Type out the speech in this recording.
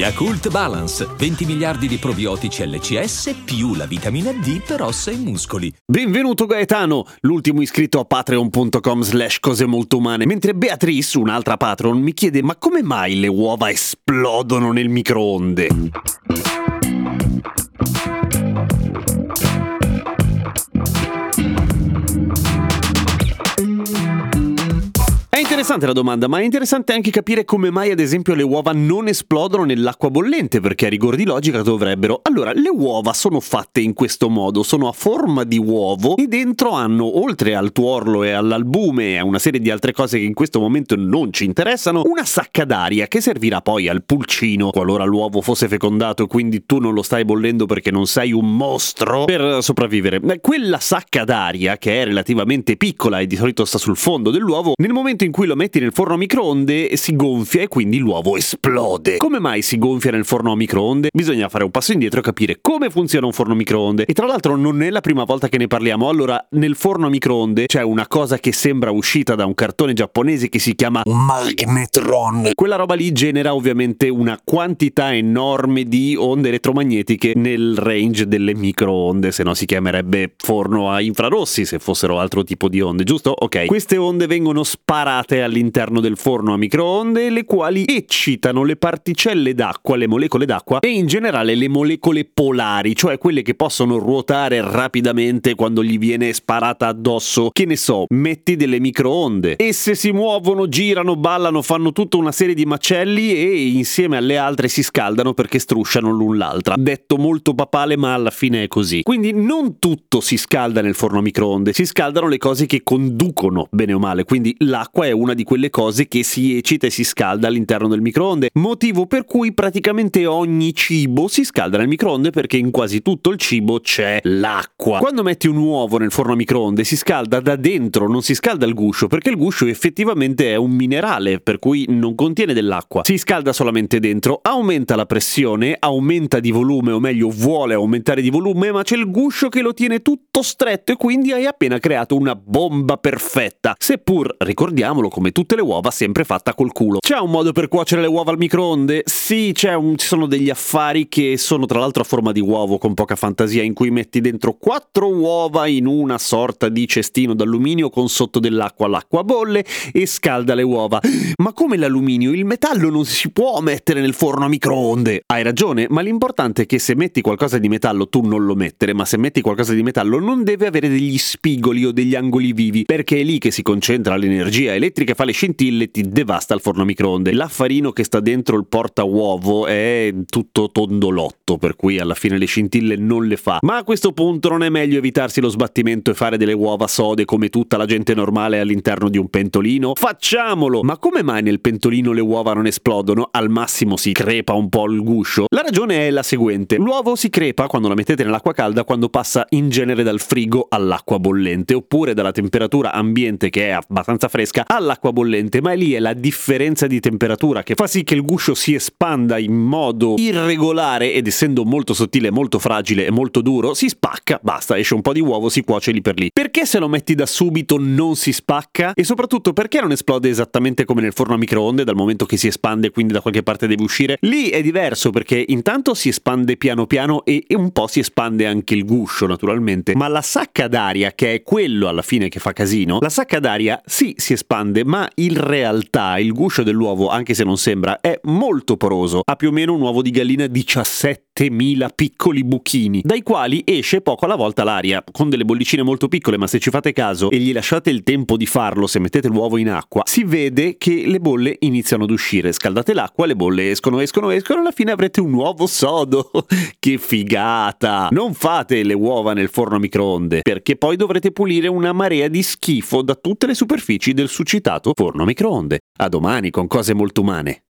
Yakult Balance, 20 miliardi di probiotici LCS più la vitamina D per ossa e muscoli. Benvenuto Gaetano, l'ultimo iscritto a patreon.com slash cose molto umane, mentre Beatrice, un'altra patron, mi chiede ma come mai le uova esplodono nel microonde? Interessante la domanda, ma è interessante anche capire come mai, ad esempio, le uova non esplodono nell'acqua bollente, perché a rigor di logica dovrebbero. Allora, le uova sono fatte in questo modo, sono a forma di uovo e dentro hanno, oltre al tuorlo e all'albume e a una serie di altre cose che in questo momento non ci interessano, una sacca d'aria che servirà poi al pulcino, qualora l'uovo fosse fecondato e quindi tu non lo stai bollendo perché non sei un mostro, per sopravvivere. Quella sacca d'aria, che è relativamente piccola e di solito sta sul fondo dell'uovo, nel momento in cui lo metti nel forno a microonde si gonfia e quindi l'uovo esplode. Come mai si gonfia nel forno a microonde? Bisogna fare un passo indietro e capire come funziona un forno a microonde. E tra l'altro non è la prima volta che ne parliamo. Allora, nel forno a microonde c'è una cosa che sembra uscita da un cartone giapponese che si chiama magnetron. Quella roba lì genera ovviamente una quantità enorme di onde elettromagnetiche nel range delle microonde, se no si chiamerebbe forno a infrarossi se fossero altro tipo di onde, giusto? Ok. Queste onde vengono sparate gettate all'interno del forno a microonde, le quali eccitano le particelle d'acqua, le molecole d'acqua e in generale le molecole polari, cioè quelle che possono ruotare rapidamente quando gli viene sparata addosso, che ne so, metti delle microonde. Esse si muovono, girano, ballano, fanno tutta una serie di macelli e insieme alle altre si scaldano perché strusciano l'un l'altra. Detto molto papale, ma alla fine è così. Quindi non tutto si scalda nel forno a microonde, si scaldano le cose che conducono, bene o male, quindi l'acqua è una di quelle cose che si eccita e si scalda all'interno del microonde, motivo per cui praticamente ogni cibo si scalda nel microonde perché in quasi tutto il cibo c'è l'acqua. Quando metti un uovo nel forno a microonde si scalda da dentro, non si scalda il guscio, perché il guscio effettivamente è un minerale, per cui non contiene dell'acqua. Si scalda solamente dentro, aumenta la pressione, aumenta di volume, o meglio vuole aumentare di volume, ma c'è il guscio che lo tiene tutto stretto e quindi hai appena creato una bomba perfetta. Seppur, ricordiamolo, come tutte le uova, sempre fatta col culo. C'è un modo per cuocere le uova al microonde? Sì, un, ci sono degli affari che sono tra l'altro a forma di uovo con poca fantasia, in cui metti dentro quattro uova in una sorta di cestino d'alluminio con sotto dell'acqua, l'acqua bolle e scalda le uova. Ma come l'alluminio? Il metallo non si può mettere nel forno a microonde. Hai ragione, ma l'importante è che se metti qualcosa di metallo tu non lo mettere, ma se metti qualcosa di metallo non deve avere degli spigoli o degli angoli vivi, perché è lì che si concentra l'energia elettrica che fa le scintille ti devasta il forno a microonde. L'affarino che sta dentro il porta uovo è tutto tondolotto, per cui alla fine le scintille non le fa. Ma a questo punto non è meglio evitarsi lo sbattimento e fare delle uova sode come tutta la gente normale all'interno di un pentolino? Facciamolo! Ma come mai nel pentolino le uova non esplodono? Al massimo si crepa un po' il guscio? La ragione è la seguente. L'uovo si crepa quando la mettete nell'acqua calda quando passa in genere dal frigo all'acqua bollente oppure dalla temperatura ambiente che è abbastanza fresca alla all'acqua bollente, ma lì è la differenza di temperatura che fa sì che il guscio si espanda in modo irregolare ed essendo molto sottile, molto fragile e molto duro, si spacca, basta, esce un po' di uovo, si cuoce lì per lì. Perché se lo metti da subito non si spacca? E soprattutto perché non esplode esattamente come nel forno a microonde dal momento che si espande quindi da qualche parte deve uscire? Lì è diverso perché intanto si espande piano piano e un po' si espande anche il guscio naturalmente, ma la sacca d'aria che è quello alla fine che fa casino, la sacca d'aria sì si espande ma in realtà il guscio dell'uovo, anche se non sembra, è molto poroso. Ha più o meno un uovo di gallina 17.000 piccoli buchini, dai quali esce poco alla volta l'aria, con delle bollicine molto piccole, ma se ci fate caso e gli lasciate il tempo di farlo, se mettete l'uovo in acqua, si vede che le bolle iniziano ad uscire. Scaldate l'acqua, le bolle escono, escono, escono, e alla fine avrete un uovo sodo. che figata! Non fate le uova nel forno a microonde, perché poi dovrete pulire una marea di schifo da tutte le superfici del succitato forno a microonde. A domani con cose molto umane.